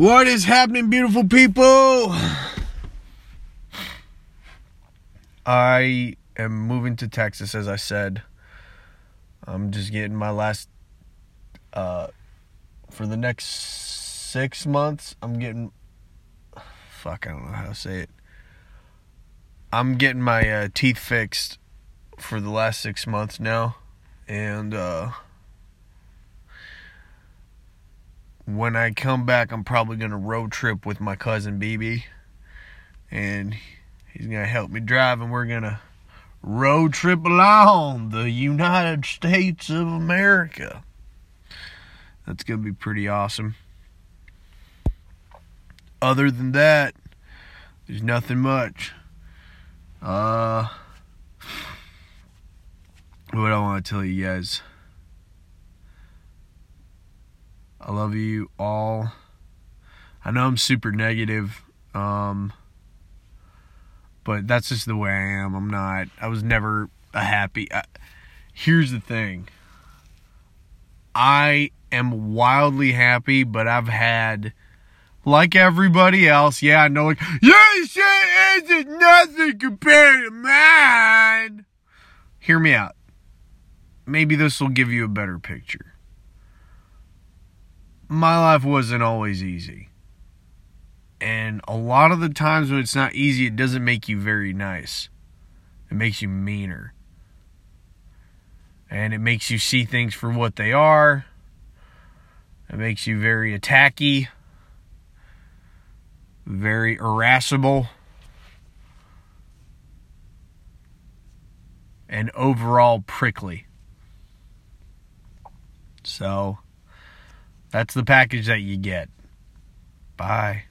What is happening, beautiful people? I am moving to Texas, as I said. I'm just getting my last, uh, for the next six months, I'm getting, fuck, I don't know how to say it. I'm getting my uh, teeth fixed for the last six months now. And, uh, when I come back, I'm probably to road trip with my cousin BB. And he's to help me drive, and we're to road trip along the United States of America. That's to be pretty awesome. Other than that, there's nothing much. Uh, what I want to tell you guys. I love you all. I know I'm super negative, um, but that's just the way I am. I'm not. I was never a happy. I, here's the thing. I am wildly happy, but I've had, like everybody else, yeah, I know, like, your shit isn't nothing compared to mine. Hear me out. Maybe this will give you a better picture my life wasn't always easy. And a lot of the times when it's not easy, it doesn't make you very nice. It makes you meaner. And it makes you see things for what they are. It makes you very attacky, very irascible, and overall prickly. So. That's the package that you get. Bye.